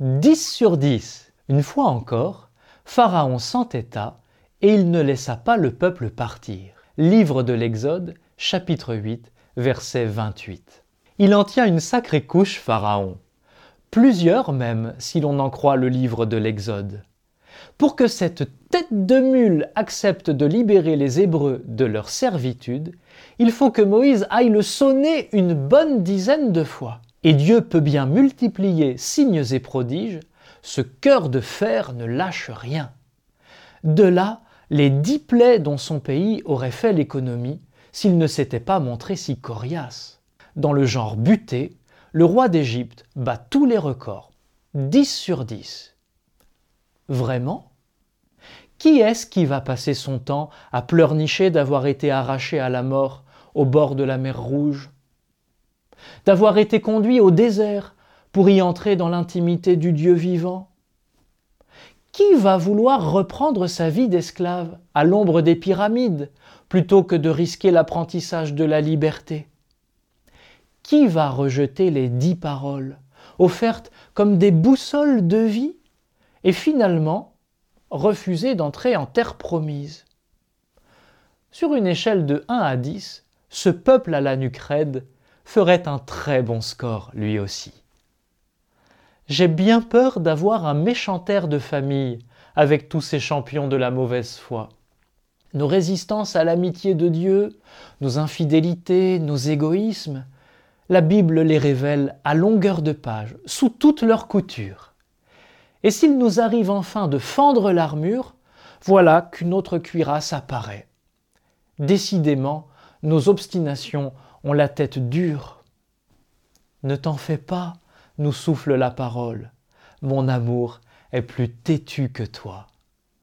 10 sur 10. Une fois encore, Pharaon s'entêta et il ne laissa pas le peuple partir. Livre de l'Exode, chapitre 8, verset 28. Il en tient une sacrée couche, Pharaon. Plusieurs même, si l'on en croit le livre de l'Exode. Pour que cette tête de mule accepte de libérer les Hébreux de leur servitude, il faut que Moïse aille le sonner une bonne dizaine de fois. Et Dieu peut bien multiplier signes et prodiges, ce cœur de fer ne lâche rien. De là, les dix plaies dont son pays aurait fait l'économie s'il ne s'était pas montré si coriace. Dans le genre buté, le roi d'Égypte bat tous les records, 10 sur 10. Vraiment? Qui est-ce qui va passer son temps à pleurnicher d'avoir été arraché à la mort au bord de la mer Rouge? D'avoir été conduit au désert pour y entrer dans l'intimité du Dieu vivant. Qui va vouloir reprendre sa vie d'esclave à l'ombre des pyramides plutôt que de risquer l'apprentissage de la liberté? Qui va rejeter les dix paroles offertes comme des boussoles de vie et finalement refuser d'entrer en terre promise? Sur une échelle de 1 à 10, ce peuple à la nuque ferait un très bon score lui aussi. J'ai bien peur d'avoir un méchant air de famille avec tous ces champions de la mauvaise foi. Nos résistances à l'amitié de Dieu, nos infidélités, nos égoïsmes, la Bible les révèle à longueur de page, sous toutes leurs coutures. Et s'il nous arrive enfin de fendre l'armure, voilà qu'une autre cuirasse apparaît. Décidément, nos obstinations ont la tête dure. Ne t'en fais pas, nous souffle la parole. Mon amour est plus têtu que toi.